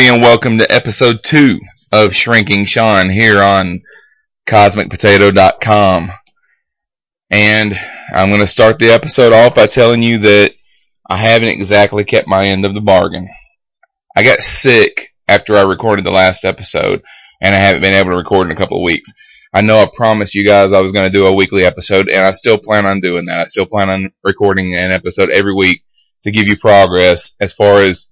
everybody, and welcome to episode two of Shrinking Sean here on CosmicPotato.com. And I'm going to start the episode off by telling you that I haven't exactly kept my end of the bargain. I got sick after I recorded the last episode, and I haven't been able to record in a couple of weeks. I know I promised you guys I was going to do a weekly episode, and I still plan on doing that. I still plan on recording an episode every week to give you progress as far as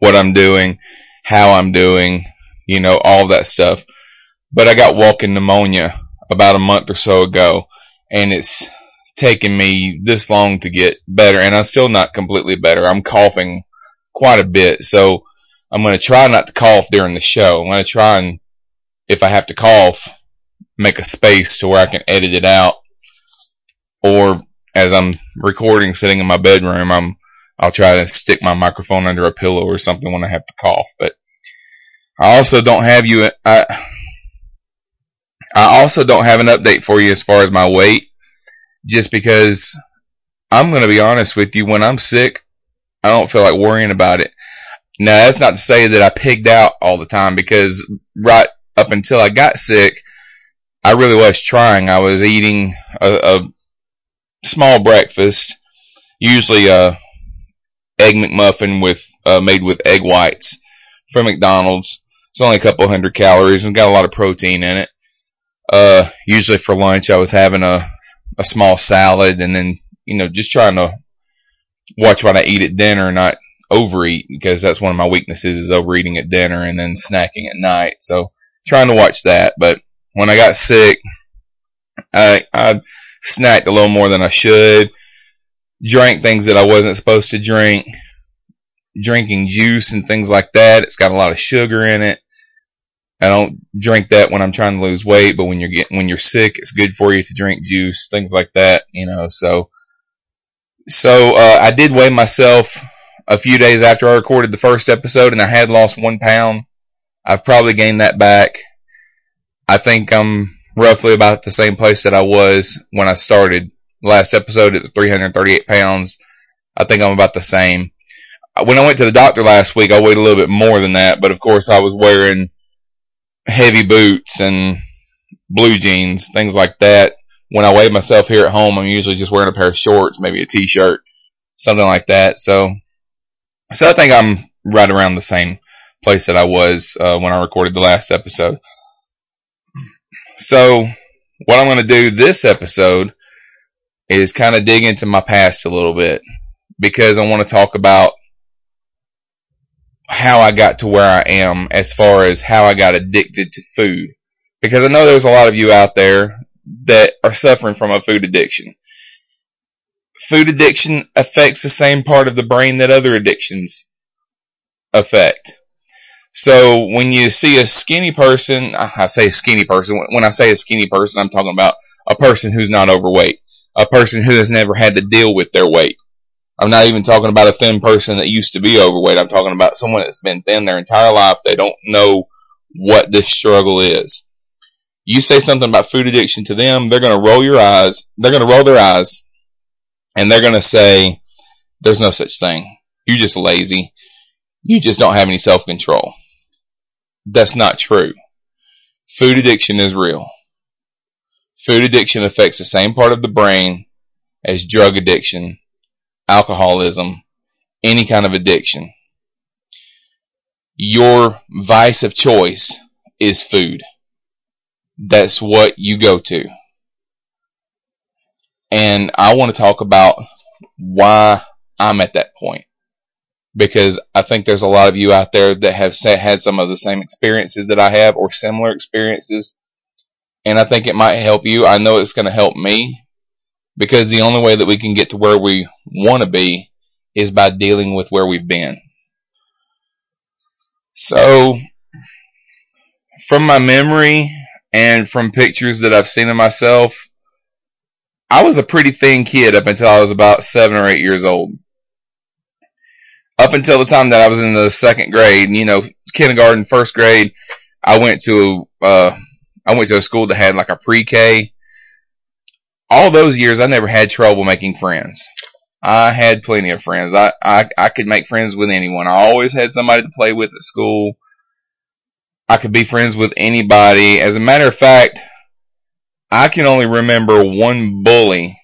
what I'm doing, how I'm doing, you know, all that stuff. But I got walking pneumonia about a month or so ago, and it's taken me this long to get better, and I'm still not completely better. I'm coughing quite a bit, so I'm going to try not to cough during the show. I'm going to try and, if I have to cough, make a space to where I can edit it out. Or as I'm recording sitting in my bedroom, I'm I'll try to stick my microphone under a pillow or something when I have to cough. But I also don't have you. I I also don't have an update for you as far as my weight, just because I'm going to be honest with you. When I'm sick, I don't feel like worrying about it. Now that's not to say that I pigged out all the time because right up until I got sick, I really was trying. I was eating a, a small breakfast, usually a egg McMuffin with uh, made with egg whites from McDonald's. It's only a couple hundred calories and got a lot of protein in it. Uh, usually for lunch I was having a a small salad and then you know just trying to watch what I eat at dinner, and not overeat because that's one of my weaknesses is overeating at dinner and then snacking at night. So trying to watch that, but when I got sick, I I snacked a little more than I should drank things that I wasn't supposed to drink, drinking juice and things like that. It's got a lot of sugar in it. I don't drink that when I'm trying to lose weight, but when you're getting, when you're sick, it's good for you to drink juice, things like that, you know, so, so, uh, I did weigh myself a few days after I recorded the first episode and I had lost one pound. I've probably gained that back. I think I'm roughly about the same place that I was when I started last episode it was 338 pounds. I think I'm about the same. When I went to the doctor last week, I weighed a little bit more than that, but of course I was wearing heavy boots and blue jeans, things like that. When I weigh myself here at home, I'm usually just wearing a pair of shorts, maybe a t-shirt, something like that. So, so I think I'm right around the same place that I was uh, when I recorded the last episode. So, what I'm going to do this episode is kind of dig into my past a little bit because I want to talk about how I got to where I am as far as how I got addicted to food. Because I know there's a lot of you out there that are suffering from a food addiction. Food addiction affects the same part of the brain that other addictions affect. So when you see a skinny person, I say skinny person, when I say a skinny person, I'm talking about a person who's not overweight a person who has never had to deal with their weight. I'm not even talking about a thin person that used to be overweight. I'm talking about someone that's been thin their entire life. They don't know what this struggle is. You say something about food addiction to them, they're going to roll your eyes. They're going to roll their eyes and they're going to say, there's no such thing. You're just lazy. You just don't have any self-control. That's not true. Food addiction is real. Food addiction affects the same part of the brain as drug addiction, alcoholism, any kind of addiction. Your vice of choice is food. That's what you go to. And I want to talk about why I'm at that point. Because I think there's a lot of you out there that have had some of the same experiences that I have or similar experiences and I think it might help you. I know it's going to help me because the only way that we can get to where we want to be is by dealing with where we've been. So, from my memory and from pictures that I've seen of myself, I was a pretty thin kid up until I was about seven or eight years old. Up until the time that I was in the second grade, you know, kindergarten, first grade, I went to uh, I went to a school that had like a pre-K. All those years, I never had trouble making friends. I had plenty of friends. I, I, I could make friends with anyone. I always had somebody to play with at school. I could be friends with anybody. As a matter of fact, I can only remember one bully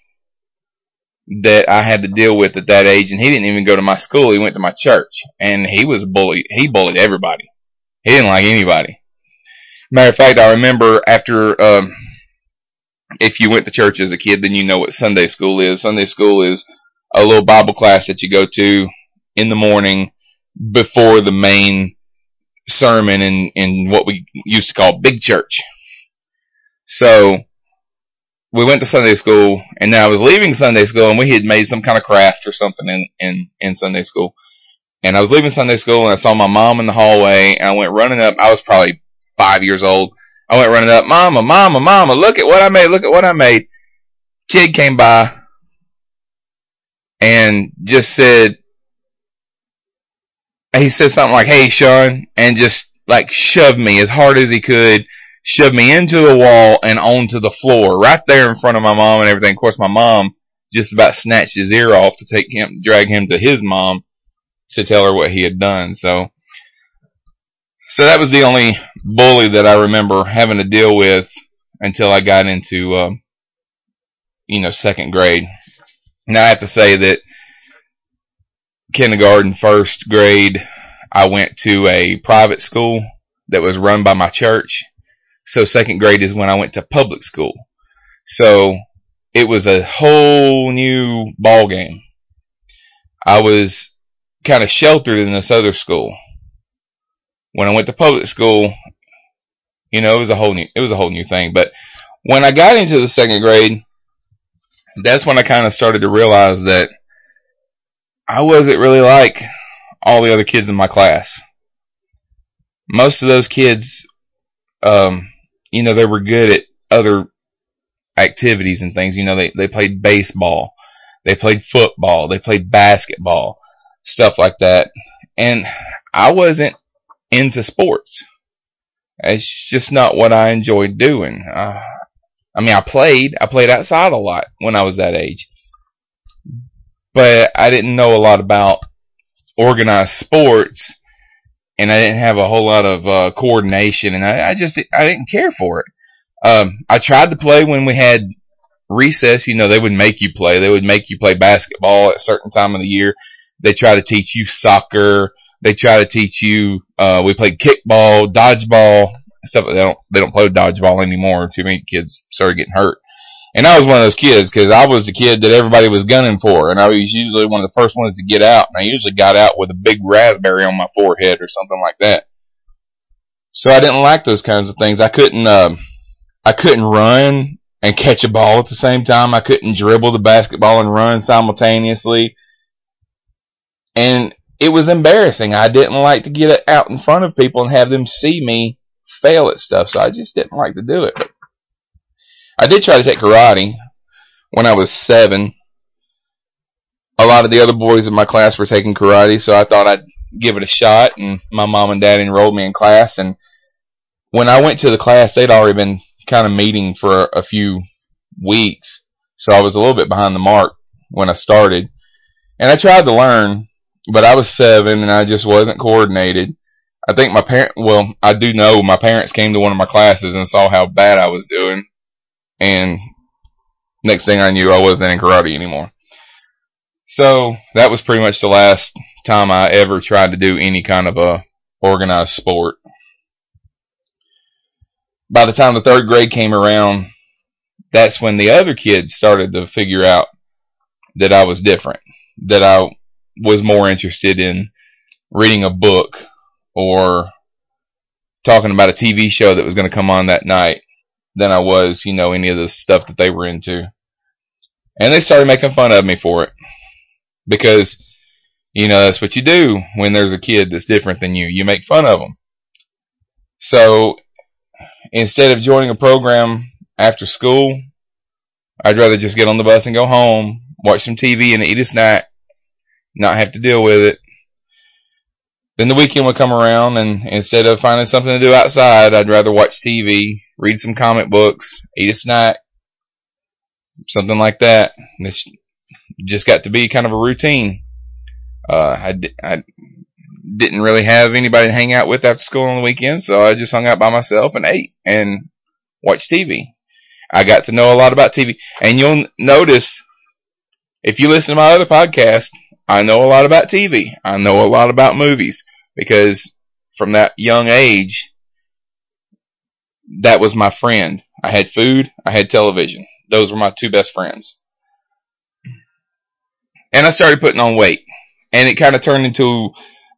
that I had to deal with at that age, and he didn't even go to my school. He went to my church, and he was bullied. He bullied everybody. He didn't like anybody. Matter of fact, I remember after, um, if you went to church as a kid, then you know what Sunday school is. Sunday school is a little Bible class that you go to in the morning before the main sermon in, in what we used to call big church. So we went to Sunday school and now I was leaving Sunday school and we had made some kind of craft or something in, in, in Sunday school. And I was leaving Sunday school and I saw my mom in the hallway and I went running up. I was probably five years old. I went running up, mama, mama, mama, look at what I made, look at what I made. Kid came by and just said, he said something like, hey, Sean, and just like shoved me as hard as he could, shoved me into the wall and onto the floor right there in front of my mom and everything. Of course, my mom just about snatched his ear off to take him, drag him to his mom to tell her what he had done. So, so that was the only bully that I remember having to deal with until I got into, uh, you know, second grade. Now I have to say that kindergarten, first grade, I went to a private school that was run by my church. So second grade is when I went to public school. So it was a whole new ball game. I was kind of sheltered in this other school. When I went to public school, you know, it was a whole new, it was a whole new thing. But when I got into the second grade, that's when I kind of started to realize that I wasn't really like all the other kids in my class. Most of those kids, um, you know, they were good at other activities and things. You know, they, they played baseball, they played football, they played basketball, stuff like that. And I wasn't into sports. It's just not what I enjoyed doing. Uh, I mean, I played, I played outside a lot when I was that age, but I didn't know a lot about organized sports and I didn't have a whole lot of uh, coordination and I, I, just, I didn't care for it. Um, I tried to play when we had recess, you know, they would make you play. They would make you play basketball at a certain time of the year. They try to teach you soccer. They try to teach you, uh, we played kickball, dodgeball, stuff. They don't they don't play dodgeball anymore. Too many kids started getting hurt. And I was one of those kids because I was the kid that everybody was gunning for, and I was usually one of the first ones to get out. And I usually got out with a big raspberry on my forehead or something like that. So I didn't like those kinds of things. I couldn't, uh, I couldn't run and catch a ball at the same time. I couldn't dribble the basketball and run simultaneously. And it was embarrassing. I didn't like to get it out in front of people and have them see me fail at stuff, so I just didn't like to do it. But I did try to take karate when I was seven. A lot of the other boys in my class were taking karate, so I thought I'd give it a shot. And my mom and dad enrolled me in class. And when I went to the class, they'd already been kind of meeting for a few weeks, so I was a little bit behind the mark when I started. And I tried to learn, but I was seven and I just wasn't coordinated. I think my parent, well, I do know my parents came to one of my classes and saw how bad I was doing. And next thing I knew, I wasn't in karate anymore. So that was pretty much the last time I ever tried to do any kind of a organized sport. By the time the third grade came around, that's when the other kids started to figure out that I was different, that I was more interested in reading a book or talking about a TV show that was going to come on that night than I was, you know, any of the stuff that they were into. And they started making fun of me for it. Because, you know, that's what you do when there's a kid that's different than you. You make fun of them. So, instead of joining a program after school, I'd rather just get on the bus and go home, watch some TV and eat a snack, not have to deal with it, then the weekend would come around and instead of finding something to do outside, I'd rather watch TV, read some comic books, eat a snack, something like that. This just got to be kind of a routine. Uh, I, I didn't really have anybody to hang out with after school on the weekends, so I just hung out by myself and ate and watched TV. I got to know a lot about TV, and you'll notice if you listen to my other podcast, I know a lot about TV. I know a lot about movies because from that young age, that was my friend. I had food, I had television. Those were my two best friends. And I started putting on weight. And it kind of turned into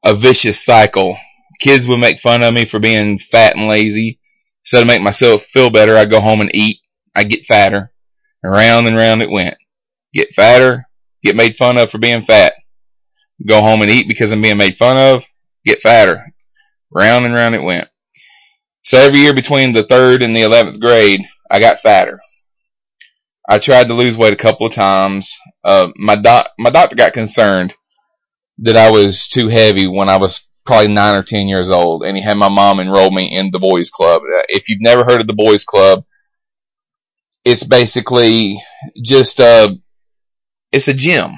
a vicious cycle. Kids would make fun of me for being fat and lazy. So to make myself feel better, I'd go home and eat. I'd get fatter. And round and round it went. Get fatter, get made fun of for being fat. Go home and eat because I'm being made fun of, get fatter. Round and round it went. So every year between the third and the 11th grade, I got fatter. I tried to lose weight a couple of times. Uh, my doc, my doctor got concerned that I was too heavy when I was probably nine or ten years old, and he had my mom enroll me in the boys club. Uh, if you've never heard of the boys club, it's basically just a, it's a gym,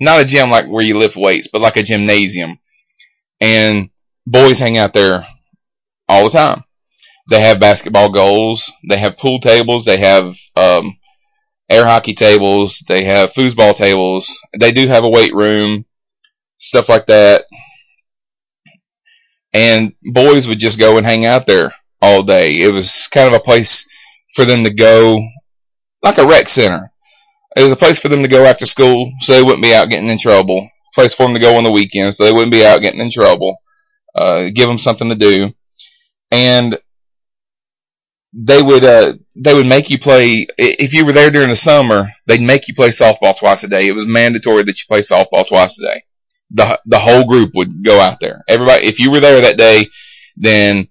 not a gym like where you lift weights, but like a gymnasium, and boys hang out there all the time. They have basketball goals, they have pool tables, they have um, air hockey tables, they have foosball tables, they do have a weight room, stuff like that. And boys would just go and hang out there all day. It was kind of a place for them to go, like a rec center. It was a place for them to go after school so they wouldn't be out getting in trouble. Place for them to go on the weekends so they wouldn't be out getting in trouble. Uh, give them something to do. And they would uh they would make you play if you were there during the summer they'd make you play softball twice a day it was mandatory that you play softball twice a day the the whole group would go out there everybody if you were there that day then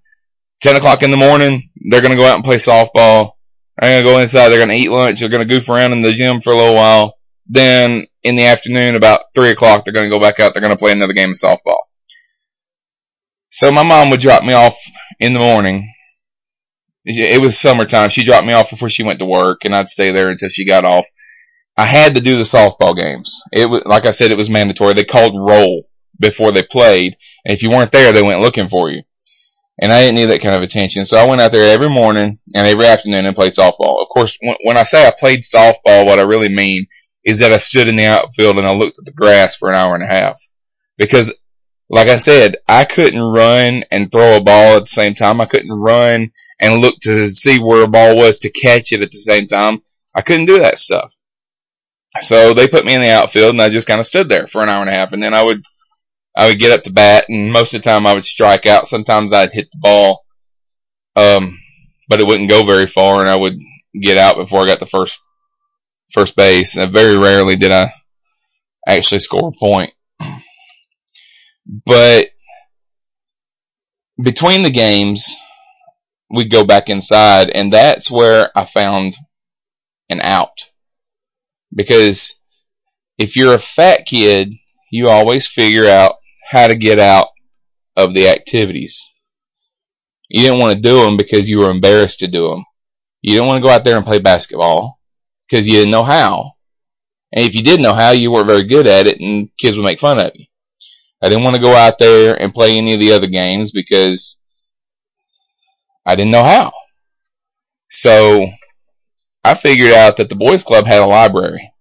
10 o'clock in the morning they're going to go out and play softball going to go inside they're to eat lunch they're to goof around in the gym for a little while then in the afternoon about 3 o'clock they're to go back out they're to play another game of softball so my mom would drop me off in the morning it was summertime. She dropped me off before she went to work, and I'd stay there until she got off. I had to do the softball games. It was like I said, it was mandatory. They called roll before they played, and if you weren't there, they went looking for you. And I didn't need that kind of attention, so I went out there every morning and every afternoon and played softball. Of course, when, when I say I played softball, what I really mean is that I stood in the outfield and I looked at the grass for an hour and a half because like I said, I couldn't run and throw a ball at the same time. I couldn't run and look to see where a ball was to catch it at the same time. I couldn't do that stuff. So they put me in the outfield and I just kind of stood there for an hour and a half and then I would, I would get up to bat and most of the time I would strike out. Sometimes I'd hit the ball, um, but it wouldn't go very far and I would get out before I got the first, first base. And very rarely did I actually score a point. But between the games, we'd go back inside, and that's where I found an out. Because if you're a fat kid, you always figure out how to get out of the activities. You didn't want to do them because you were embarrassed to do them. You didn't want to go out there and play basketball because you didn't know how. And if you did know how, you weren't very good at it and kids would make fun of you. I didn't want to go out there and play any of the other games because I didn't know how. So I figured out that the boys club had a library.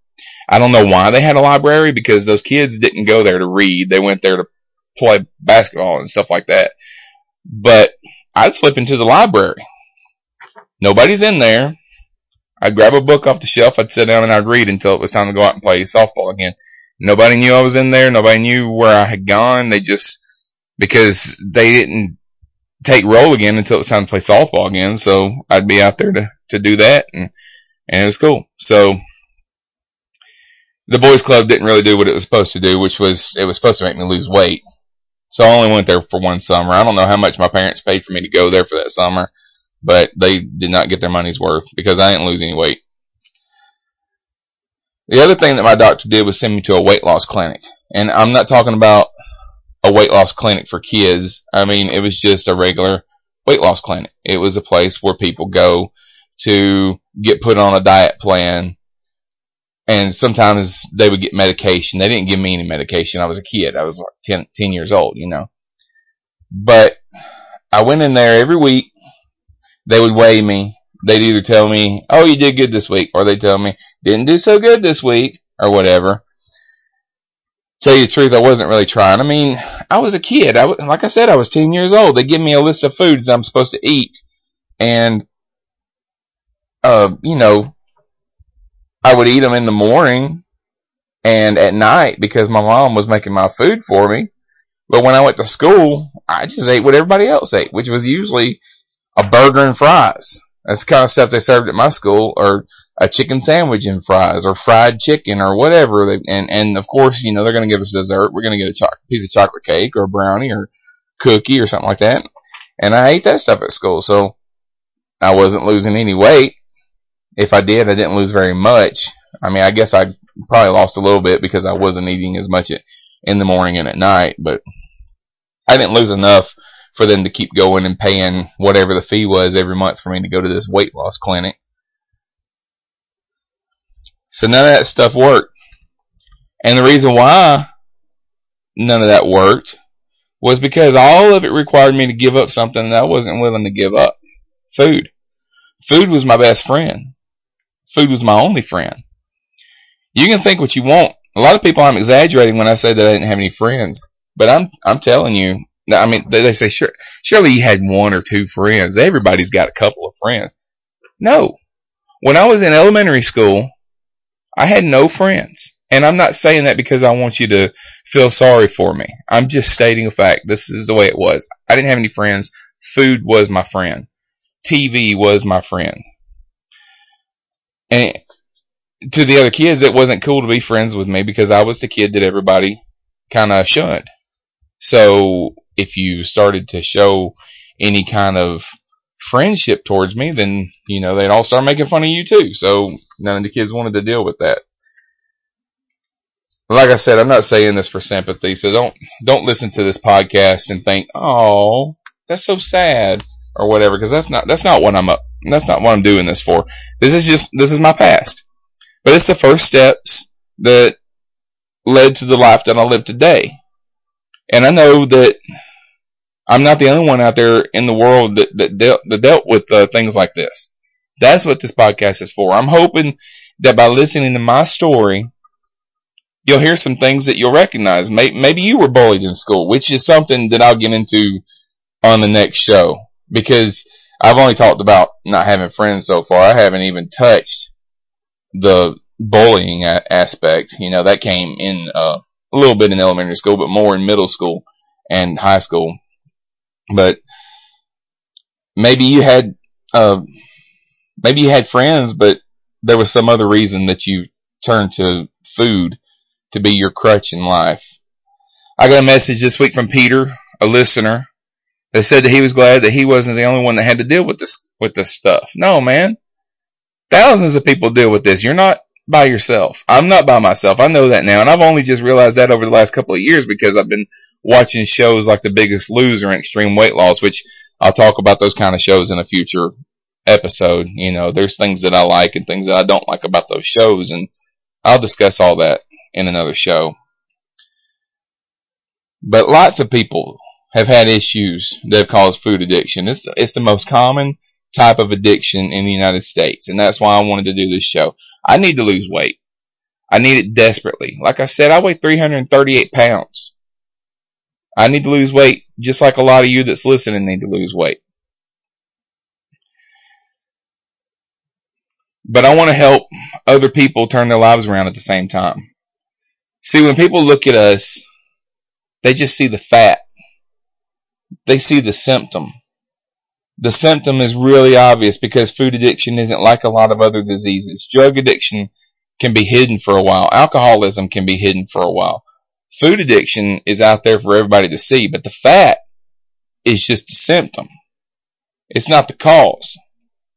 I don't know why they had a library because those kids didn't go there to read. They went there to play basketball and stuff like that. But I'd slip into the library. Nobody's in there. I'd grab a book off the shelf. I'd sit down and I'd read until it was time to go out and play softball again. Nobody knew I was in there. Nobody knew where I had gone. They just, because they didn't take roll again until it was time to play softball again. So I'd be out there to, to do that and, and it was cool. So the boys club didn't really do what it was supposed to do, which was, it was supposed to make me lose weight. So I only went there for one summer. I don't know how much my parents paid for me to go there for that summer, but they did not get their money's worth because I didn't lose any weight. The other thing that my doctor did was send me to a weight loss clinic. And I'm not talking about a weight loss clinic for kids. I mean, it was just a regular weight loss clinic. It was a place where people go to get put on a diet plan and sometimes they would get medication. They didn't give me any medication. I was a kid. I was like 10, 10 years old, you know. But I went in there every week. They would weigh me. They'd either tell me, "Oh, you did good this week," or they'd tell me, "Didn't do so good this week," or whatever. Tell you the truth, I wasn't really trying. I mean, I was a kid. I was, like I said, I was 10 years old. They give me a list of foods I'm supposed to eat. And, uh, you know, I would eat them in the morning and at night because my mom was making my food for me. But when I went to school, I just ate what everybody else ate, which was usually a burger and fries. That's the kind of stuff they served at my school, or a chicken sandwich and fries, or fried chicken, or whatever. and and of course, you know they're going to give us dessert. We're going to get a cho- piece of chocolate cake, or a brownie, or cookie, or something like that. And I ate that stuff at school, so I wasn't losing any weight. If I did, I didn't lose very much. I mean, I guess I probably lost a little bit because I wasn't eating as much in the morning and at night, but I didn't lose enough for them to keep going and paying whatever the fee was every month for me to go to this weight loss clinic. So none of that stuff worked. And the reason why none of that worked was because all of it required me to give up something that I wasn't willing to give up. Food. Food was my best friend. Food was my only friend. You can think what you want. A lot of people I'm exaggerating when I say that I didn't have any friends. But I'm I'm telling you, I mean, they, say, sure, surely you had one or two friends. Everybody's got a couple of friends. No. When I was in elementary school, I had no friends. And I'm not saying that because I want you to feel sorry for me. I'm just stating a fact. This is the way it was. I didn't have any friends. Food was my friend. TV was my friend. And to the other kids, it wasn't cool to be friends with me because I was the kid that everybody kind of shunned. So if you started to show any kind of friendship towards me, then, you know, they'd all start making fun of you too. So none of the kids wanted to deal with that. Like I said, I'm not saying this for sympathy, so don't, don't listen to this podcast and think, oh, that's so sad or whatever, because that's not, that's not what I'm up, that's not what I'm doing this for. This is just, this is my past. But it's the first steps that led to the life that I live today. And I know that I'm not the only one out there in the world that that dealt, that dealt with uh, things like this. That's what this podcast is for. I'm hoping that by listening to my story, you'll hear some things that you'll recognize. Maybe, maybe you were bullied in school, which is something that I'll get into on the next show because I've only talked about not having friends so far. I haven't even touched the bullying aspect. You know, that came in uh, a little bit in elementary school, but more in middle school and high school but maybe you had, uh, maybe you had friends, but there was some other reason that you turned to food to be your crutch in life. I got a message this week from Peter, a listener, that said that he was glad that he wasn't the only one that had to deal with this, with this stuff. No, man. Thousands of people deal with this. You're not by yourself. I'm not by myself. I know that now. And I've only just realized that over the last couple of years because I've been watching shows like The Biggest Loser and Extreme Weight Loss, which I'll talk about those kind of shows in a future episode. You know, there's things that I like and things that I don't like about those shows, and I'll discuss all that in another show. But lots of people have had issues that have caused food addiction. It's the, it's the most common type of addiction in the United States, and that's why I wanted to do this show. I need to lose weight. I need it desperately. Like I said, I weigh 338 pounds. I need to lose weight just like a lot of you that's listening need to lose weight. But I want to help other people turn their lives around at the same time. See, when people look at us, they just see the fat. They see the symptom. The symptom is really obvious because food addiction isn't like a lot of other diseases. Drug addiction can be hidden for a while. Alcoholism can be hidden for a while food addiction is out there for everybody to see, but the fat is just a symptom. It's not the cause.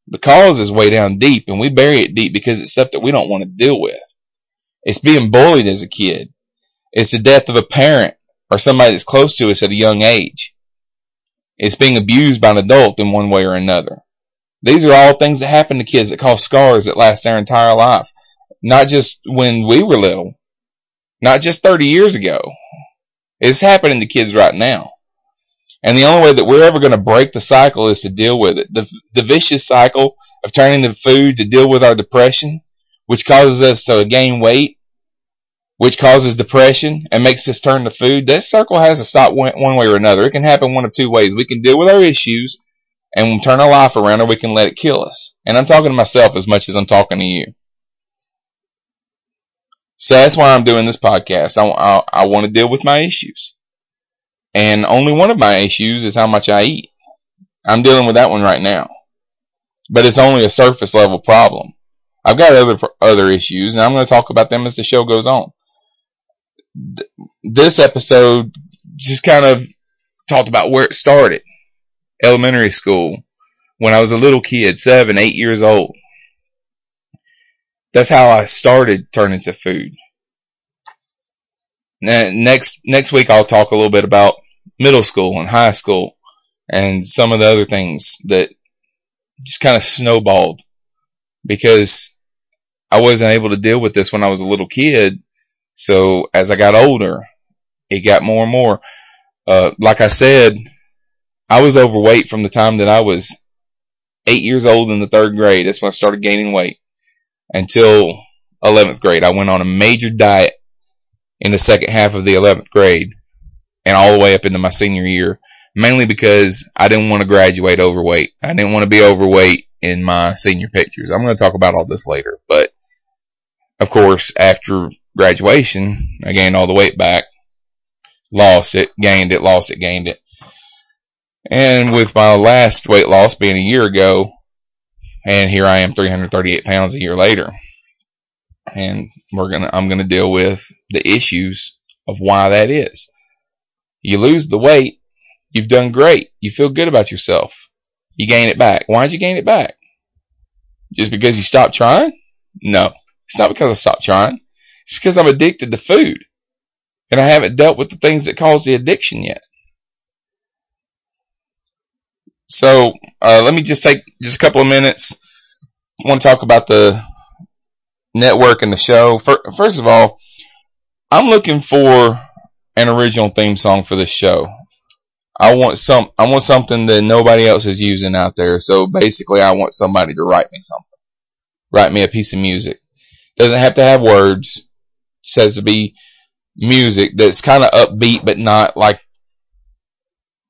The cause is way down deep and we bury it deep because it's stuff that we don't want to deal with. It's being bullied as a kid. It's the death of a parent or somebody that's close to us at a young age. It's being abused by an adult in one way or another. These are all things that happen to kids that cause scars that last their entire life. Not just when we were little. Not just 30 years ago. It's happening to kids right now. And the only way that we're ever going to break the cycle is to deal with it. The, the vicious cycle of turning to food to deal with our depression, which causes us to gain weight, which causes depression and makes us turn to food. That circle has to stop one, one way or another. It can happen one of two ways. We can deal with our issues and turn our life around or we can let it kill us. And I'm talking to myself as much as I'm talking to you. So that's why I'm doing this podcast. I, I, I want to deal with my issues. And only one of my issues is how much I eat. I'm dealing with that one right now. But it's only a surface level problem. I've got other, other issues and I'm going to talk about them as the show goes on. This episode just kind of talked about where it started. Elementary school. When I was a little kid, seven, eight years old. That's how I started turning to food. Next, next week I'll talk a little bit about middle school and high school and some of the other things that just kind of snowballed because I wasn't able to deal with this when I was a little kid. So as I got older, it got more and more. Uh, like I said, I was overweight from the time that I was eight years old in the third grade. That's when I started gaining weight until 11th grade. I went on a major diet in the second half of the 11th grade and all the way up into my senior year, mainly because I didn't want to graduate overweight. I didn't want to be overweight in my senior pictures. I'm going to talk about all this later, but of course, after graduation, I gained all the weight back, lost it, gained it, lost it, gained it. And with my last weight loss being a year ago, and here I am 338 pounds a year later. And we're gonna, I'm gonna deal with the issues of why that is. You lose the weight, you've done great. You feel good about yourself. You gain it back. Why'd you gain it back? Just because you stopped trying? No. It's not because I stopped trying. It's because I'm addicted to food. And I haven't dealt with the things that cause the addiction yet. So, uh, let me just take just a couple of minutes. I want to talk about the network and the show. First of all, I'm looking for an original theme song for this show. I want some, I want something that nobody else is using out there. So basically I want somebody to write me something. Write me a piece of music. Doesn't have to have words. Says to be music that's kind of upbeat, but not like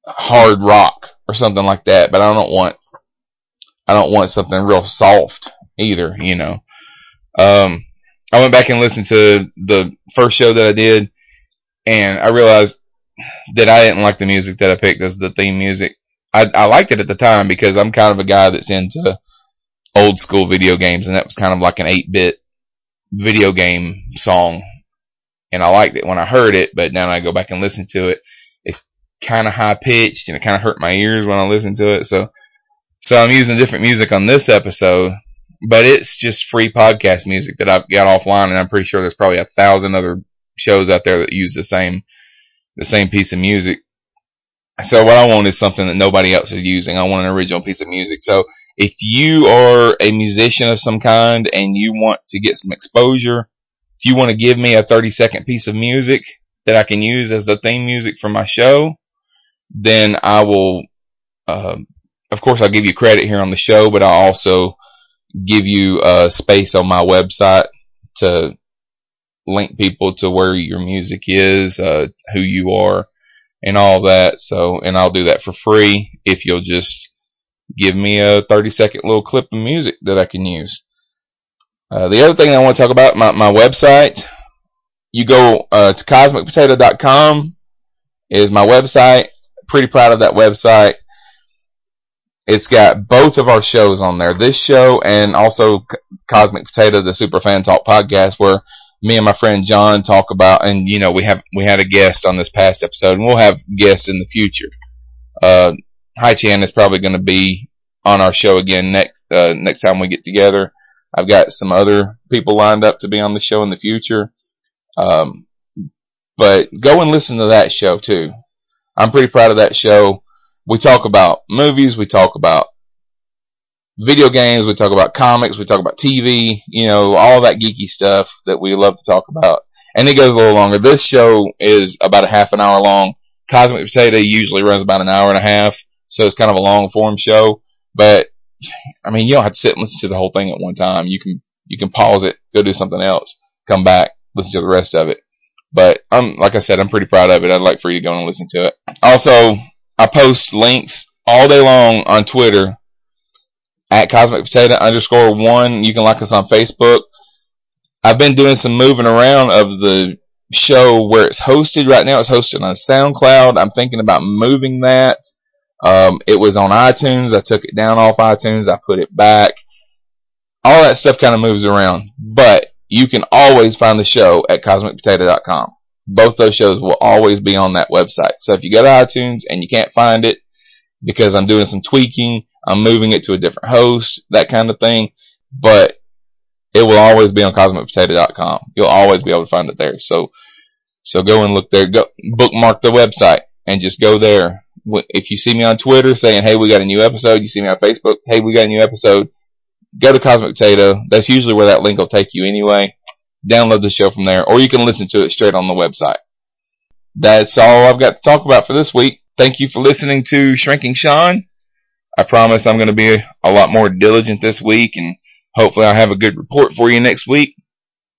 hard rock or something like that. But I don't want, I don't want something real soft either, you know. Um, I went back and listened to the first show that I did and I realized that I didn't like the music that I picked as the theme music. I, I liked it at the time because I'm kind of a guy that's into old school video games and that was kind of like an 8-bit video game song. And I liked it when I heard it, but now I go back and listen to it. It's kind of high pitched and it kind of hurt my ears when I listen to it. So, so I'm using different music on this episode, but it's just free podcast music that I've got offline and I'm pretty sure there's probably a thousand other shows out there that use the same, the same piece of music. So what I want is something that nobody else is using. I want an original piece of music. So if you are a musician of some kind and you want to get some exposure, if you want to give me a 30 second piece of music that I can use as the theme music for my show, then I will, uh, of course I'll give you credit here on the show, but I'll also give you a uh, space on my website to link people to where your music is, uh, who you are, and all that. So, and I'll do that for free if you'll just give me a 30 second little clip of music that I can use. Uh, the other thing I want to talk about, my, my website, you go uh, to cosmicpotato.com is my website. Pretty proud of that website. It's got both of our shows on there. This show and also Cosmic Potato, the Super Fan Talk podcast, where me and my friend John talk about, and you know, we have, we had a guest on this past episode and we'll have guests in the future. Uh, Hi Chan is probably going to be on our show again next, uh, next time we get together. I've got some other people lined up to be on the show in the future. Um, but go and listen to that show too. I'm pretty proud of that show. We talk about movies. We talk about video games, we talk about comics, we talk about TV, you know, all that geeky stuff that we love to talk about. And it goes a little longer. This show is about a half an hour long. Cosmic Potato usually runs about an hour and a half, so it's kind of a long form show. But I mean, you don't have to sit and listen to the whole thing at one time. You can you can pause it, go do something else, come back, listen to the rest of it. But I'm like I said, I'm pretty proud of it. I'd like for you to go and listen to it. Also, I post links all day long on Twitter at Cosmic Potato underscore one. You can like us on Facebook. I've been doing some moving around of the show where it's hosted. Right now it's hosted on SoundCloud. I'm thinking about moving that. Um, it was on iTunes. I took it down off iTunes. I put it back. All that stuff kind of moves around, but you can always find the show at cosmicpotato.com. Both those shows will always be on that website. So if you go to iTunes and you can't find it because I'm doing some tweaking, I'm moving it to a different host, that kind of thing, but it will always be on cosmicpotato.com. You'll always be able to find it there. So, so go and look there. Go bookmark the website and just go there. If you see me on Twitter saying, "Hey, we got a new episode," you see me on Facebook, "Hey, we got a new episode," go to Cosmic Potato. That's usually where that link will take you anyway. Download the show from there, or you can listen to it straight on the website. That's all I've got to talk about for this week. Thank you for listening to Shrinking Sean. I promise I'm going to be a lot more diligent this week and Hopefully I'll have a good report for you next week.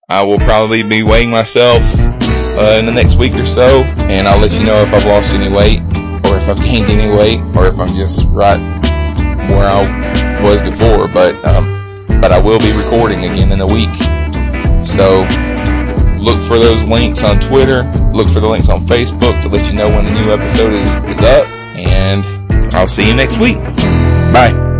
I will probably be weighing myself uh, in the next week or so, and I'll let you know if I've lost any weight, if I've gained any weight, or if I'm just right where I was before. But um, but I will be recording again in a week, so look for those links on Twitter. Look for the links on Facebook to let you know when the new episode is is up, and I'll see you next week. Bye.